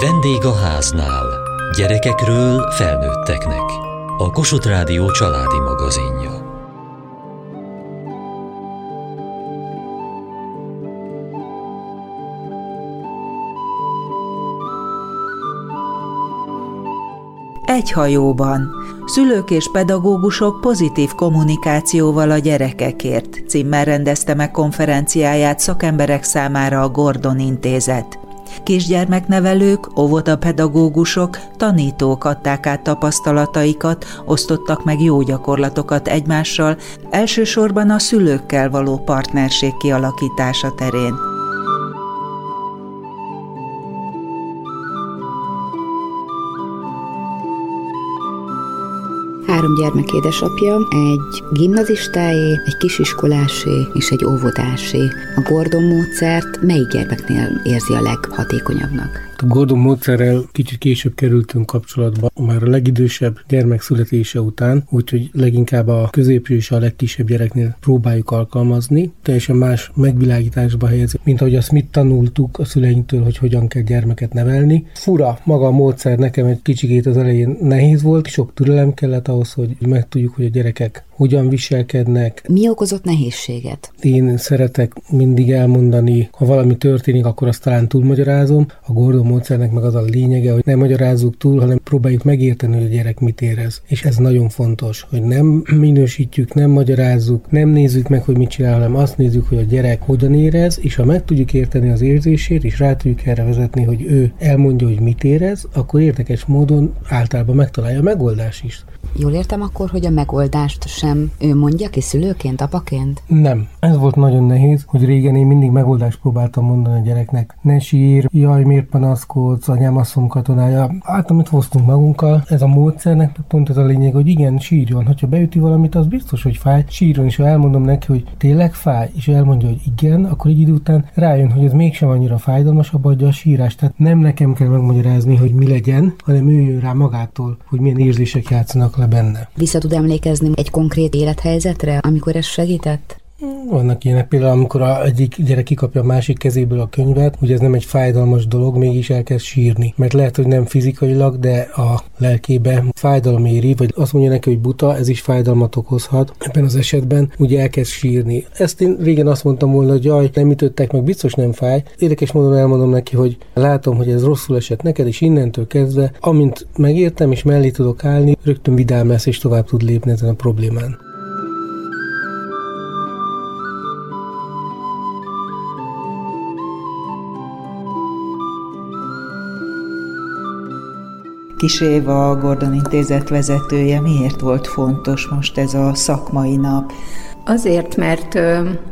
Vendég a háznál. Gyerekekről felnőtteknek. A Kossuth Rádió családi magazinja. Egy hajóban. Szülők és pedagógusok pozitív kommunikációval a gyerekekért címmel rendezte meg konferenciáját szakemberek számára a Gordon Intézet. Kisgyermeknevelők, óvodapedagógusok, tanítók adták át tapasztalataikat, osztottak meg jó gyakorlatokat egymással, elsősorban a szülőkkel való partnerség kialakítása terén. Három gyermek édesapja, egy gimnazistáé, egy kisiskolásé és egy óvodásé. A Gordon módszert melyik gyermeknél érzi a leghatékonyabbnak? A Gordon módszerrel kicsit később kerültünk kapcsolatba, már a legidősebb gyermek születése után, úgyhogy leginkább a középső és a legkisebb gyereknél próbáljuk alkalmazni. Teljesen más megvilágításba helyezni, mint ahogy azt mit tanultuk a szüleinktől, hogy hogyan kell gyermeket nevelni. Fura maga a módszer nekem egy kicsikét az elején nehéz volt, sok türelem kellett ahhoz, hogy megtudjuk, hogy a gyerekek hogyan viselkednek. Mi okozott nehézséget? Én szeretek mindig elmondani, ha valami történik, akkor azt talán túlmagyarázom. A Gordon módszernek meg az a lényege, hogy nem magyarázzuk túl, hanem próbáljuk megérteni, hogy a gyerek mit érez. És ez nagyon fontos, hogy nem minősítjük, nem magyarázzuk, nem nézzük meg, hogy mit csinál, hanem azt nézzük, hogy a gyerek hogyan érez, és ha meg tudjuk érteni az érzését, és rá tudjuk erre vezetni, hogy ő elmondja, hogy mit érez, akkor érdekes módon általában megtalálja a megoldást is. Jól értem akkor, hogy a megoldást sem ő mondja ki szülőként, apaként? Nem. Ez volt nagyon nehéz, hogy régen én mindig megoldást próbáltam mondani a gyereknek. Ne sír, jaj, miért panaszkodsz, anyám asszom katonája. Hát, amit hoztunk magunkkal, ez a módszernek pont ez a lényeg, hogy igen, sírjon. Ha beüti valamit, az biztos, hogy fáj. Sírjon, és ha elmondom neki, hogy tényleg fáj, és elmondja, hogy igen, akkor egy idő után rájön, hogy ez mégsem annyira fájdalmas, abba a sírás. Tehát nem nekem kell megmagyarázni, hogy mi legyen, hanem ő jön rá magától, hogy milyen érzések játszanak le benne. Vissza tud emlékezni egy konkrét élethelyzetre, amikor ez segített? Vannak ilyenek például, amikor a egyik gyerek kikapja a másik kezéből a könyvet, hogy ez nem egy fájdalmas dolog, mégis elkezd sírni. Mert lehet, hogy nem fizikailag, de a lelkébe fájdalom éri, vagy azt mondja neki, hogy buta, ez is fájdalmat okozhat. Ebben az esetben ugye elkezd sírni. Ezt én régen azt mondtam volna, hogy jaj, nem ütöttek meg, biztos nem fáj. Érdekes módon elmondom neki, hogy látom, hogy ez rosszul esett neked, és innentől kezdve, amint megértem és mellé tudok állni, rögtön vidám lesz, és tovább tud lépni ezen a problémán. Kis Éva, a Gordon Intézet vezetője, miért volt fontos most ez a szakmai nap? Azért, mert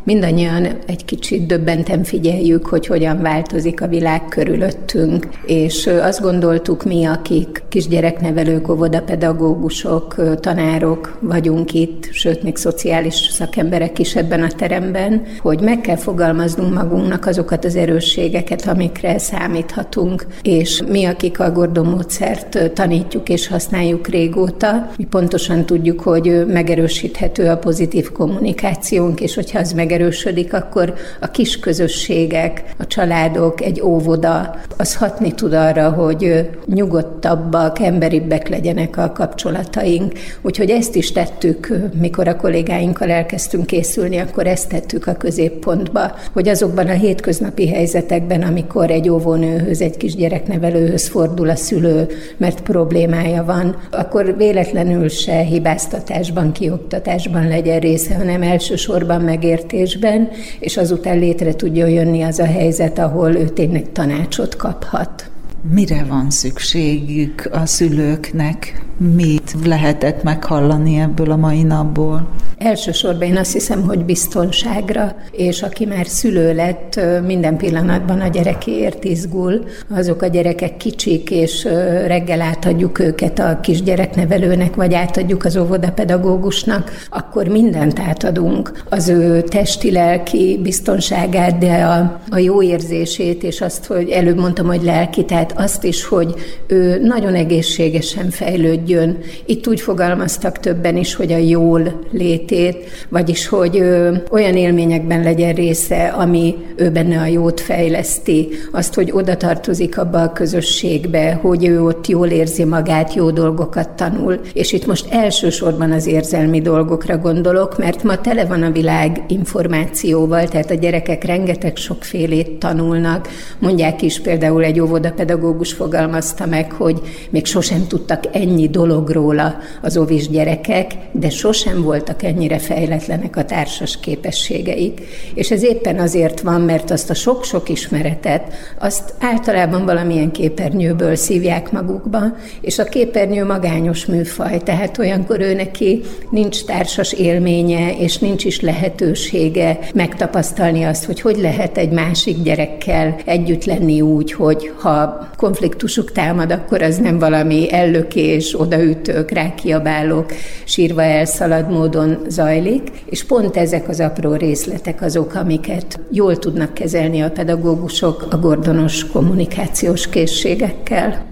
mindannyian egy kicsit döbbenten figyeljük, hogy hogyan változik a világ körülöttünk, és azt gondoltuk mi, akik kisgyereknevelők, óvodapedagógusok, tanárok vagyunk itt, sőt, még szociális szakemberek is ebben a teremben, hogy meg kell fogalmaznunk magunknak azokat az erősségeket, amikre számíthatunk, és mi, akik a Gordon módszert tanítjuk és használjuk régóta, mi pontosan tudjuk, hogy megerősíthető a pozitív kommunikáció, kommunikációnk, és hogyha az megerősödik, akkor a kis közösségek, a családok, egy óvoda, az hatni tud arra, hogy nyugodtabbak, emberibbek legyenek a kapcsolataink. Úgyhogy ezt is tettük, mikor a kollégáinkkal elkezdtünk készülni, akkor ezt tettük a középpontba, hogy azokban a hétköznapi helyzetekben, amikor egy óvónőhöz, egy kisgyereknevelőhöz fordul a szülő, mert problémája van, akkor véletlenül se hibáztatásban, kioktatásban legyen része, hanem hanem elsősorban megértésben, és azután létre tudjon jönni az a helyzet, ahol ő tényleg tanácsot kaphat. Mire van szükségük a szülőknek? Mit lehetett meghallani ebből a mai napból? Elsősorban én azt hiszem, hogy biztonságra, és aki már szülő lett, minden pillanatban a gyerekéért izgul. Azok a gyerekek kicsik, és reggel átadjuk őket a kisgyereknevelőnek, vagy átadjuk az óvodapedagógusnak, akkor mindent átadunk. Az ő testi-lelki biztonságát, de a, a jó érzését, és azt, hogy előbb mondtam, hogy lelki, tehát azt is, hogy ő nagyon egészségesen fejlődjön, működjön. Itt úgy fogalmaztak többen is, hogy a jól létét, vagyis hogy ö, olyan élményekben legyen része, ami ő benne a jót fejleszti, azt, hogy oda tartozik abba a közösségbe, hogy ő ott jól érzi magát, jó dolgokat tanul. És itt most elsősorban az érzelmi dolgokra gondolok, mert ma tele van a világ információval, tehát a gyerekek rengeteg sokfélét tanulnak. Mondják is például egy óvodapedagógus fogalmazta meg, hogy még sosem tudtak ennyi dologról az ovis gyerekek, de sosem voltak ennyire fejletlenek a társas képességeik. És ez éppen azért van, mert azt a sok-sok ismeretet, azt általában valamilyen képernyőből szívják magukba, és a képernyő magányos műfaj, tehát olyankor ő neki nincs társas élménye, és nincs is lehetősége megtapasztalni azt, hogy hogy lehet egy másik gyerekkel együtt lenni úgy, hogy ha konfliktusuk támad, akkor az nem valami ellökés, odaütők, rákiabálók, sírva elszalad módon zajlik, és pont ezek az apró részletek azok, amiket jól tudnak kezelni a pedagógusok a gordonos kommunikációs készségekkel.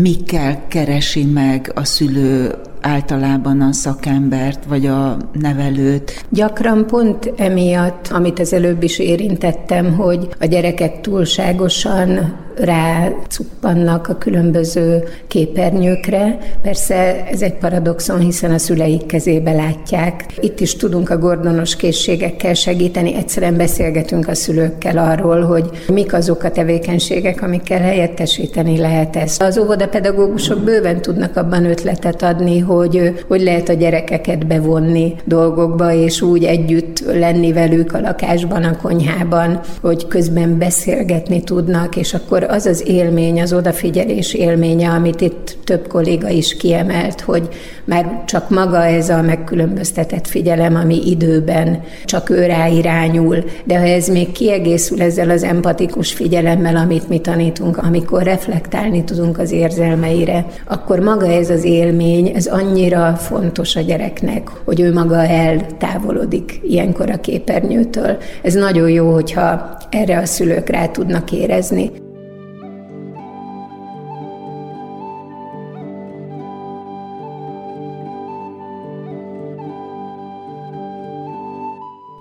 Mikkel keresi meg a szülő általában a szakembert, vagy a nevelőt. Gyakran pont emiatt, amit az előbb is érintettem, hogy a gyerekek túlságosan rácuppannak a különböző képernyőkre. Persze ez egy paradoxon, hiszen a szüleik kezébe látják. Itt is tudunk a gordonos készségekkel segíteni. Egyszerűen beszélgetünk a szülőkkel arról, hogy mik azok a tevékenységek, amikkel helyettesíteni lehet ezt. Az óvodapedagógusok bőven tudnak abban ötletet adni, hogy hogy lehet a gyerekeket bevonni dolgokba, és úgy együtt lenni velük a lakásban, a konyhában, hogy közben beszélgetni tudnak, és akkor az az élmény, az odafigyelés élménye, amit itt több kolléga is kiemelt, hogy már csak maga ez a megkülönböztetett figyelem, ami időben csak ő irányul, de ha ez még kiegészül ezzel az empatikus figyelemmel, amit mi tanítunk, amikor reflektálni tudunk az érzelmeire, akkor maga ez az élmény, ez annyira fontos a gyereknek, hogy ő maga eltávolodik ilyenkor a képernyőtől. Ez nagyon jó, hogyha erre a szülők rá tudnak érezni.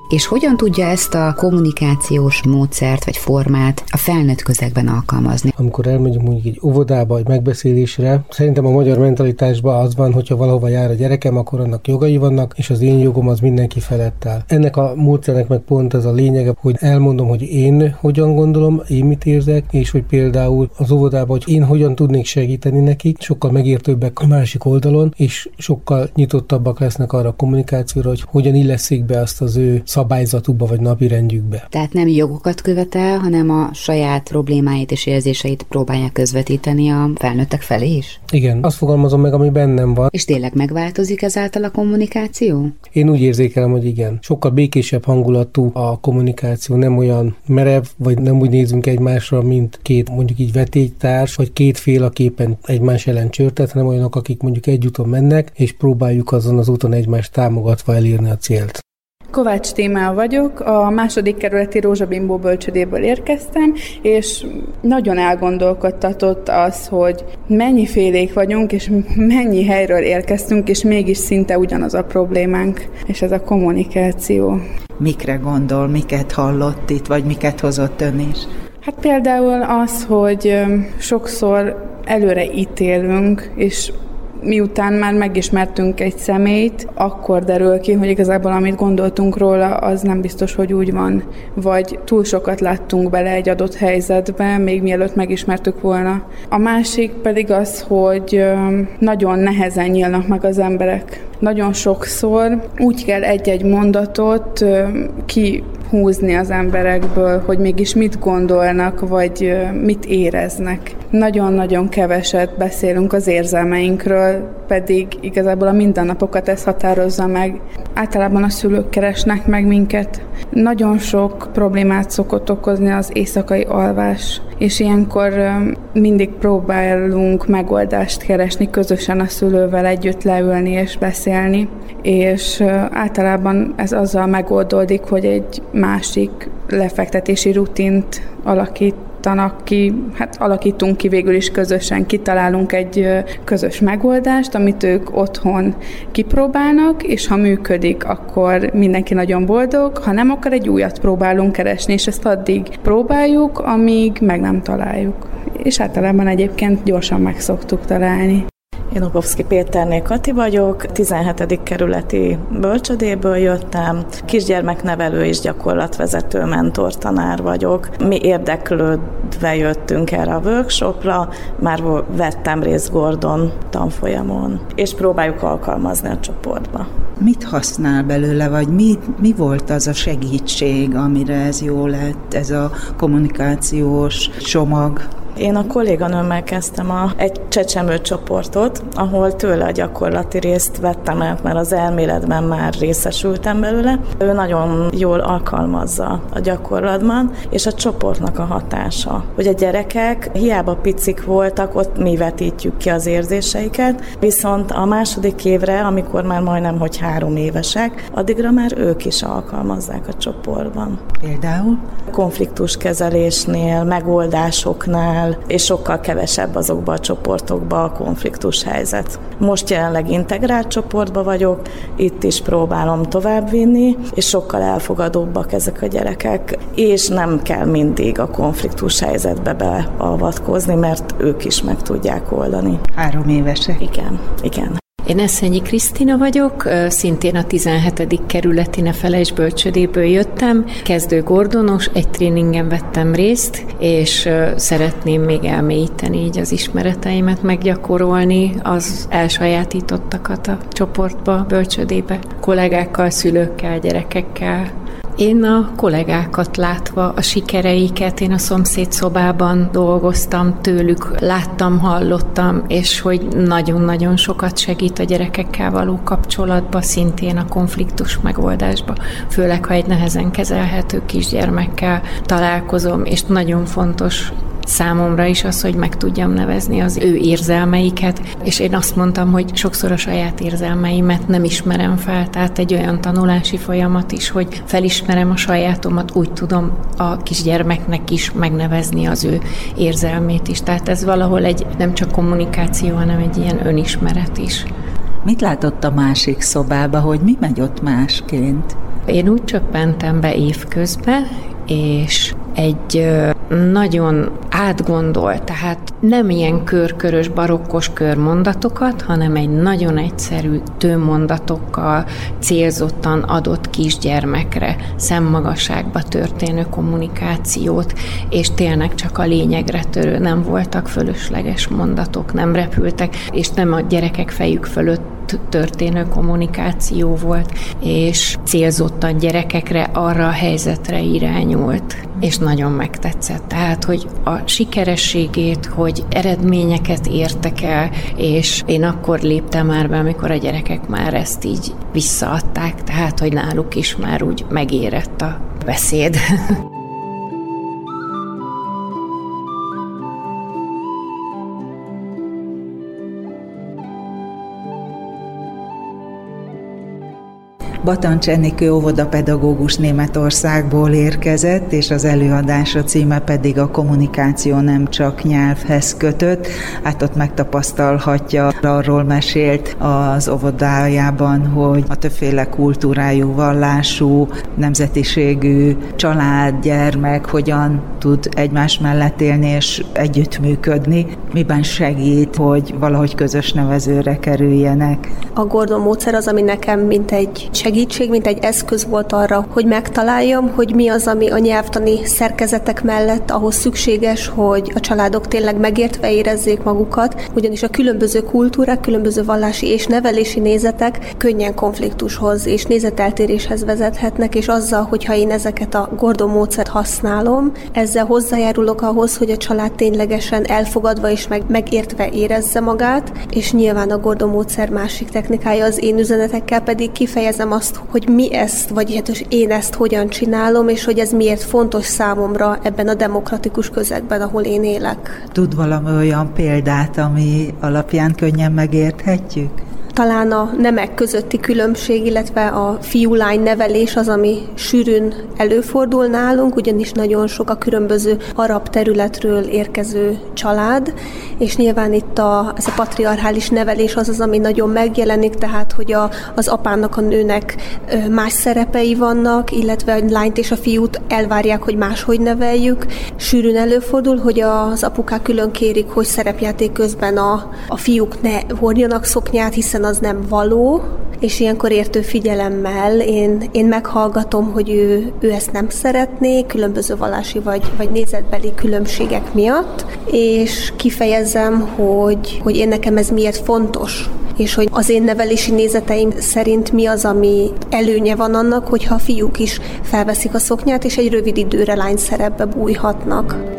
És hogyan tudja ezt a kommunikációs módszert vagy formát a felnőtt közegben alkalmazni? Amikor elmegyünk mondjuk egy óvodába, egy megbeszélésre, szerintem a magyar mentalitásban az van, hogyha valahova jár a gyerekem, akkor annak jogai vannak, és az én jogom az mindenki felett áll. Ennek a módszernek meg pont ez a lényege, hogy elmondom, hogy én hogyan gondolom, én mit érzek, és hogy például az óvodában, hogy én hogyan tudnék segíteni nekik, sokkal megértőbbek a másik oldalon, és sokkal nyitottabbak lesznek arra a kommunikációra, hogy hogyan illeszik be azt az ő szabályzatukba vagy napirendjükbe. Tehát nem jogokat követel, hanem a saját problémáit és érzéseit próbálja közvetíteni a felnőttek felé is? Igen, azt fogalmazom meg, ami bennem van. És tényleg megváltozik ezáltal a kommunikáció? Én úgy érzékelem, hogy igen. Sokkal békésebb hangulatú a kommunikáció, nem olyan merev, vagy nem úgy nézünk egymásra, mint két mondjuk így vetélytárs, vagy két fél, aki éppen egymás ellen csörtet, hanem olyanok, akik mondjuk egy úton mennek, és próbáljuk azon az úton egymást támogatva elérni a célt. Kovács Témá vagyok, a második kerületi Rózsabimbó bölcsödéből érkeztem, és nagyon elgondolkodtatott az, hogy mennyi félék vagyunk, és mennyi helyről érkeztünk, és mégis szinte ugyanaz a problémánk, és ez a kommunikáció. Mikre gondol, miket hallott itt, vagy miket hozott ön is? Hát például az, hogy sokszor előre ítélünk, és miután már megismertünk egy személyt, akkor derül ki, hogy igazából amit gondoltunk róla, az nem biztos, hogy úgy van. Vagy túl sokat láttunk bele egy adott helyzetbe, még mielőtt megismertük volna. A másik pedig az, hogy nagyon nehezen nyílnak meg az emberek. Nagyon sokszor úgy kell egy-egy mondatot ki húzni az emberekből, hogy mégis mit gondolnak, vagy mit éreznek. Nagyon-nagyon keveset beszélünk az érzelmeinkről, pedig igazából a mindennapokat ez határozza meg. Általában a szülők keresnek meg minket. Nagyon sok problémát szokott okozni az éjszakai alvás, és ilyenkor mindig próbálunk megoldást keresni, közösen a szülővel együtt leülni és beszélni, és általában ez azzal megoldódik, hogy egy másik lefektetési rutint alakít alakítanak ki, hát alakítunk ki végül is közösen, kitalálunk egy közös megoldást, amit ők otthon kipróbálnak, és ha működik, akkor mindenki nagyon boldog, ha nem, akkor egy újat próbálunk keresni, és ezt addig próbáljuk, amíg meg nem találjuk. És általában egyébként gyorsan meg szoktuk találni. Én Okovszki Péterné Kati vagyok, 17. kerületi bölcsödéből jöttem, kisgyermeknevelő és gyakorlatvezető mentortanár vagyok. Mi érdeklődve jöttünk erre a workshopra, már vettem részt Gordon tanfolyamon, és próbáljuk alkalmazni a csoportba. Mit használ belőle, vagy mi, mi volt az a segítség, amire ez jó lett, ez a kommunikációs csomag? Én a kolléganőmmel kezdtem a, egy csecsemő csoportot, ahol tőle a gyakorlati részt vettem el, mert az elméletben már részesültem belőle. Ő nagyon jól alkalmazza a gyakorlatban, és a csoportnak a hatása. Hogy a gyerekek hiába picik voltak, ott mi vetítjük ki az érzéseiket, viszont a második évre, amikor már majdnem, hogy három évesek, addigra már ők is alkalmazzák a csoportban. Például? Konfliktuskezelésnél, megoldásoknál, és sokkal kevesebb azokba a csoportokba a konfliktus helyzet. Most jelenleg integrált csoportba vagyok, itt is próbálom továbbvinni, és sokkal elfogadóbbak ezek a gyerekek, és nem kell mindig a konfliktus helyzetbe beavatkozni, mert ők is meg tudják oldani. Három évesek? Igen, igen. Én Eszenyi Krisztina vagyok, szintén a 17. kerületi Nefelejts bölcsödéből jöttem. Kezdő gordonos, egy tréningen vettem részt, és szeretném még elmélyíteni így az ismereteimet, meggyakorolni az elsajátítottakat a csoportba, bölcsödébe, kollégákkal, szülőkkel, gyerekekkel, én a kollégákat látva, a sikereiket, én a szomszéd szobában dolgoztam tőlük, láttam, hallottam, és hogy nagyon-nagyon sokat segít a gyerekekkel való kapcsolatba, szintén a konfliktus megoldásba, főleg ha egy nehezen kezelhető kisgyermekkel találkozom, és nagyon fontos számomra is az, hogy meg tudjam nevezni az ő érzelmeiket, és én azt mondtam, hogy sokszor a saját érzelmeimet nem ismerem fel, tehát egy olyan tanulási folyamat is, hogy felismerem a sajátomat, úgy tudom a kisgyermeknek is megnevezni az ő érzelmét is. Tehát ez valahol egy nem csak kommunikáció, hanem egy ilyen önismeret is. Mit látott a másik szobába, hogy mi megy ott másként? Én úgy csöppentem be évközben, és egy nagyon átgondolt, tehát nem ilyen körkörös, barokkos körmondatokat, hanem egy nagyon egyszerű tőmondatokkal célzottan adott kisgyermekre szemmagasságba történő kommunikációt, és tényleg csak a lényegre törő, nem voltak fölösleges mondatok, nem repültek, és nem a gyerekek fejük fölött történő kommunikáció volt, és célzottan gyerekekre arra a helyzetre irányult, és nagyon megtetszett. Tehát, hogy a sikerességét, hogy eredményeket értek el, és én akkor léptem már be, amikor a gyerekek már ezt így visszaadták, tehát, hogy náluk is már úgy megérett a beszéd. Batancs Enikő óvodapedagógus Németországból érkezett, és az előadása címe pedig a kommunikáció nem csak nyelvhez kötött. Hát ott megtapasztalhatja, arról mesélt az óvodájában, hogy a többféle kultúrájú, vallású, nemzetiségű család, gyermek hogyan tud egymás mellett élni és együttműködni, miben segít, hogy valahogy közös nevezőre kerüljenek. A Gordon módszer az, ami nekem mint egy segítség, mint egy eszköz volt arra, hogy megtaláljam, hogy mi az, ami a nyelvtani szerkezetek mellett ahhoz szükséges, hogy a családok tényleg megértve érezzék magukat, ugyanis a különböző kultúrák, különböző vallási és nevelési nézetek könnyen konfliktushoz és nézeteltéréshez vezethetnek, és azzal, hogyha én ezeket a Gordon módszert használom, ezzel hozzájárulok ahhoz, hogy a család ténylegesen elfogadva és meg, megértve érezze magát, és nyilván a Gordon módszer másik technikája az én üzenetekkel pedig kifejezem azt, hogy mi ezt, vagy hát én ezt hogyan csinálom, és hogy ez miért fontos számomra ebben a demokratikus közegben, ahol én élek. Tud valami olyan példát, ami alapján könnyen megérthetjük? Talán a nemek közötti különbség, illetve a fiú-lány nevelés az, ami sűrűn előfordul nálunk, ugyanis nagyon sok a különböző arab területről érkező család, és nyilván itt a, ez a patriarchális nevelés az az, ami nagyon megjelenik, tehát hogy a, az apának, a nőnek más szerepei vannak, illetve a lányt és a fiút elvárják, hogy máshogy neveljük. Sűrűn előfordul, hogy az apukák külön kérik, hogy szerepjáték közben a, a fiúk ne hordjanak szoknyát, hiszen az nem való, és ilyenkor értő figyelemmel én, én meghallgatom, hogy ő, ő ezt nem szeretné, különböző vallási vagy, vagy nézetbeli különbségek miatt, és kifejezem, hogy, hogy én nekem ez miért fontos, és hogy az én nevelési nézeteim szerint mi az, ami előnye van annak, hogyha a fiúk is felveszik a szoknyát, és egy rövid időre lány szerepbe bújhatnak.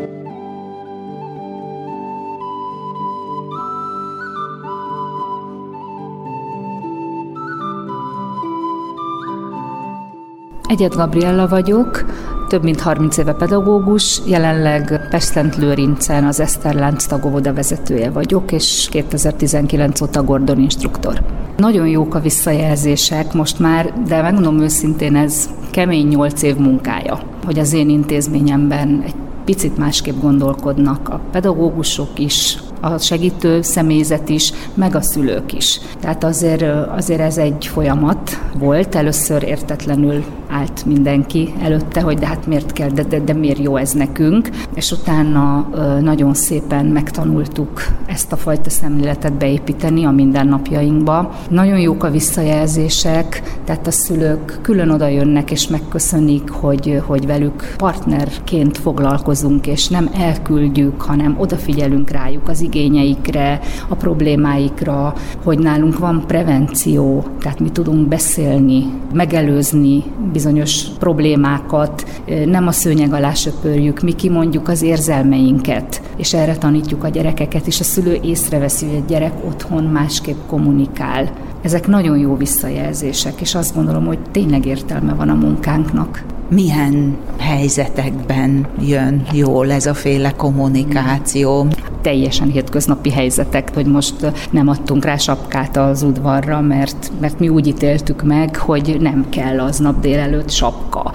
Egyed Gabriella vagyok, több mint 30 éve pedagógus, jelenleg Pestent Lőrincen az Eszterlánc tagóvoda vezetője vagyok, és 2019 óta Gordon instruktor. Nagyon jók a visszajelzések most már, de megmondom őszintén, ez kemény 8 év munkája, hogy az én intézményemben egy picit másképp gondolkodnak a pedagógusok is, a segítő személyzet is, meg a szülők is. Tehát azért, azért ez egy folyamat volt, először értetlenül állt mindenki előtte, hogy de hát miért kell, de, de, de miért jó ez nekünk, és utána nagyon szépen megtanultuk ezt a fajta szemléletet beépíteni a mindennapjainkba. Nagyon jók a visszajelzések, tehát a szülők külön oda jönnek és megköszönik, hogy, hogy velük partnerként foglalkozunk, és nem elküldjük, hanem odafigyelünk rájuk az igényeikre, a problémáikra, hogy nálunk van prevenció, tehát mi tudunk beszélni, megelőzni problémákat, nem a szőnyeg alá söpörjük, mi kimondjuk az érzelmeinket, és erre tanítjuk a gyerekeket, és a szülő észreveszi, hogy a gyerek otthon másképp kommunikál. Ezek nagyon jó visszajelzések, és azt gondolom, hogy tényleg értelme van a munkánknak milyen helyzetekben jön jól ez a féle kommunikáció? Teljesen hétköznapi helyzetek, hogy most nem adtunk rá sapkát az udvarra, mert, mert mi úgy ítéltük meg, hogy nem kell aznap délelőtt sapka.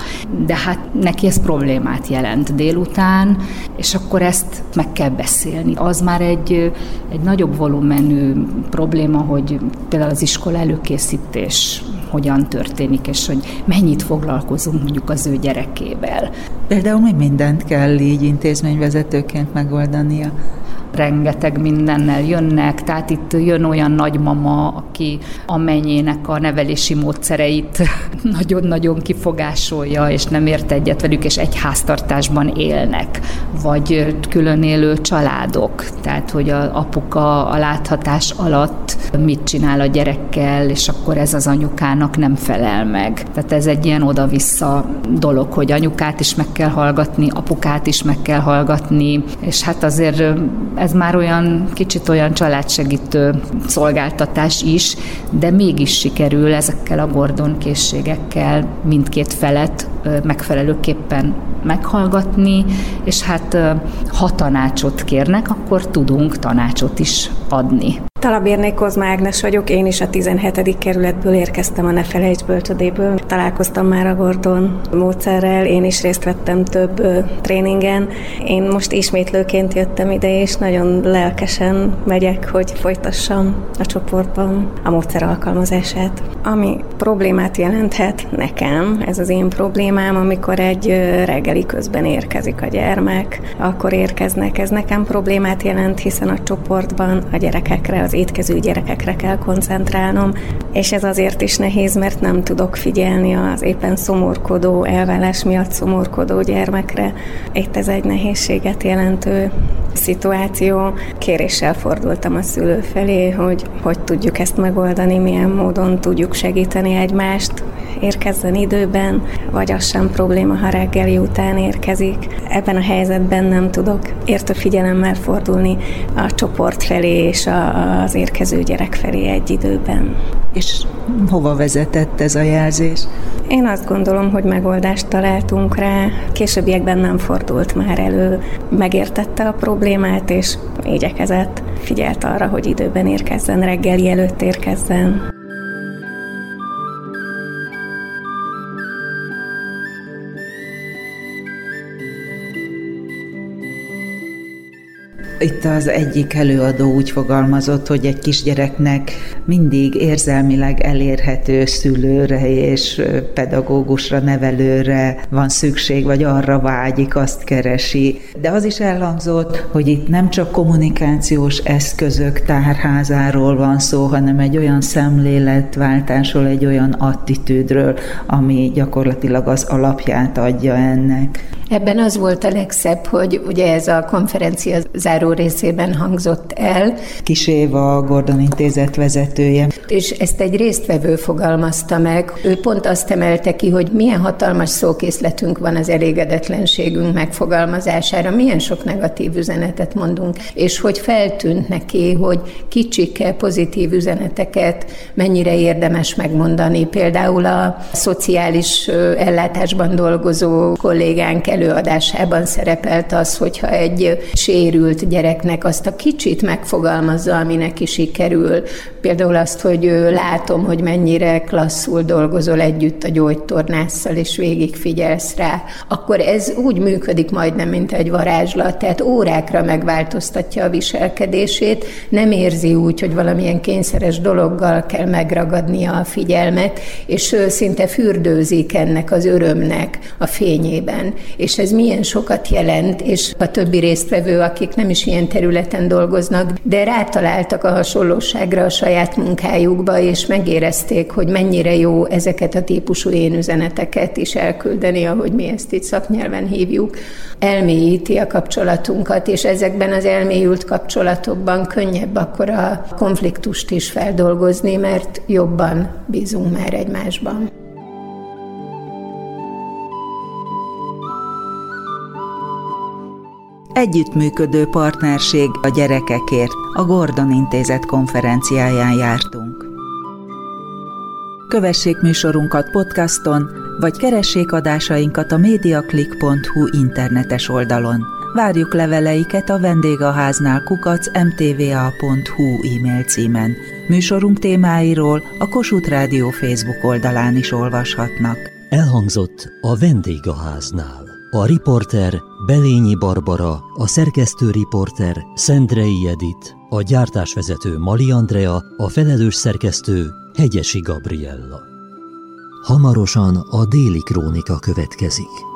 De hát neki ez problémát jelent délután, és akkor ezt meg kell beszélni. Az már egy, egy nagyobb volumenű probléma, hogy például az iskola előkészítés hogyan történik, és hogy mennyit foglalkozunk mondjuk az ő gyerekével. Például mi mindent kell így intézményvezetőként megoldania? Rengeteg mindennel jönnek, tehát itt jön olyan nagymama, aki a mennyének a nevelési módszereit nagyon-nagyon kifogásolja, és nem ért egyet velük, és egy háztartásban élnek, vagy külön élő családok, tehát hogy a apuka a láthatás alatt mit csinál a gyerekkel, és akkor ez az anyukának nem felel meg. Tehát ez egy ilyen oda-vissza dolog, hogy anyukát is meg kell hallgatni, apukát is meg kell hallgatni, és hát azért ez már olyan kicsit olyan családsegítő szolgáltatás is, de mégis sikerül ezekkel a Gordon készségekkel mindkét felet megfelelőképpen meghallgatni, és hát ha tanácsot kérnek, akkor tudunk tanácsot is adni. Talabérné Kozma Ágnes vagyok, én is a 17. kerületből érkeztem a Ne Felejts bölcsödéből. Találkoztam már a Gordon módszerrel, én is részt vettem több ö, tréningen. Én most ismétlőként jöttem ide, és nagyon lelkesen megyek, hogy folytassam a csoportban a módszer alkalmazását. Ami problémát jelenthet nekem, ez az én problémám, amikor egy reggeli közben érkezik a gyermek, akkor érkeznek. Ez nekem problémát jelent, hiszen a csoportban a gyerekekre az étkező gyerekekre kell koncentrálnom, és ez azért is nehéz, mert nem tudok figyelni az éppen szomorkodó, elvállás miatt szomorkodó gyermekre. Itt ez egy nehézséget jelentő szituáció. Kéréssel fordultam a szülő felé, hogy hogy tudjuk ezt megoldani, milyen módon tudjuk segíteni egymást, érkezzen időben, vagy az sem probléma, ha reggeli után érkezik. Ebben a helyzetben nem tudok értő figyelemmel fordulni a csoport felé és a, az érkező gyerek felé egy időben. És Hova vezetett ez a jelzés? Én azt gondolom, hogy megoldást találtunk rá. Későbbiekben nem fordult már elő. Megértette a problémát, és igyekezett. Figyelt arra, hogy időben érkezzen, reggeli előtt érkezzen. Itt az egyik előadó úgy fogalmazott, hogy egy kisgyereknek mindig érzelmileg elérhető szülőre és pedagógusra, nevelőre van szükség, vagy arra vágyik, azt keresi. De az is elhangzott, hogy itt nem csak kommunikációs eszközök tárházáról van szó, hanem egy olyan szemléletváltásról, egy olyan attitűdről, ami gyakorlatilag az alapját adja ennek. Ebben az volt a legszebb, hogy ugye ez a konferencia záró részében hangzott el. Kis Éva, a Gordon Intézet vezetője. És ezt egy résztvevő fogalmazta meg. Ő pont azt emelte ki, hogy milyen hatalmas szókészletünk van az elégedetlenségünk megfogalmazására, milyen sok negatív üzenetet mondunk, és hogy feltűnt neki, hogy kicsike pozitív üzeneteket mennyire érdemes megmondani. Például a szociális ellátásban dolgozó kollégánk előadásában szerepelt az, hogyha egy sérült gyereknek azt a kicsit megfogalmazza, ami neki sikerül. Például azt, hogy látom, hogy mennyire klasszul dolgozol együtt a gyógytornásszal, és végig figyelsz rá, akkor ez úgy működik majdnem, mint egy varázslat, tehát órákra megváltoztatja a viselkedését, nem érzi úgy, hogy valamilyen kényszeres dologgal kell megragadnia a figyelmet, és szinte fürdőzik ennek az örömnek a fényében és ez milyen sokat jelent, és a többi résztvevő, akik nem is ilyen területen dolgoznak, de rátaláltak a hasonlóságra a saját munkájukba, és megérezték, hogy mennyire jó ezeket a típusú én üzeneteket is elküldeni, ahogy mi ezt itt szaknyelven hívjuk. Elmélyíti a kapcsolatunkat, és ezekben az elmélyült kapcsolatokban könnyebb akkor a konfliktust is feldolgozni, mert jobban bízunk már egymásban. Együttműködő partnerség a gyerekekért a Gordon Intézet konferenciáján jártunk. Kövessék műsorunkat podcaston, vagy keressék adásainkat a mediaclick.hu internetes oldalon. Várjuk leveleiket a vendégháznál kukac mtva.hu e-mail címen. Műsorunk témáiról a Kossuth Rádió Facebook oldalán is olvashatnak. Elhangzott a vendégháznál. A riporter Belényi Barbara, a szerkesztő riporter Szendrei Edit, a gyártásvezető Mali Andrea, a felelős szerkesztő Hegyesi Gabriella. Hamarosan a déli krónika következik.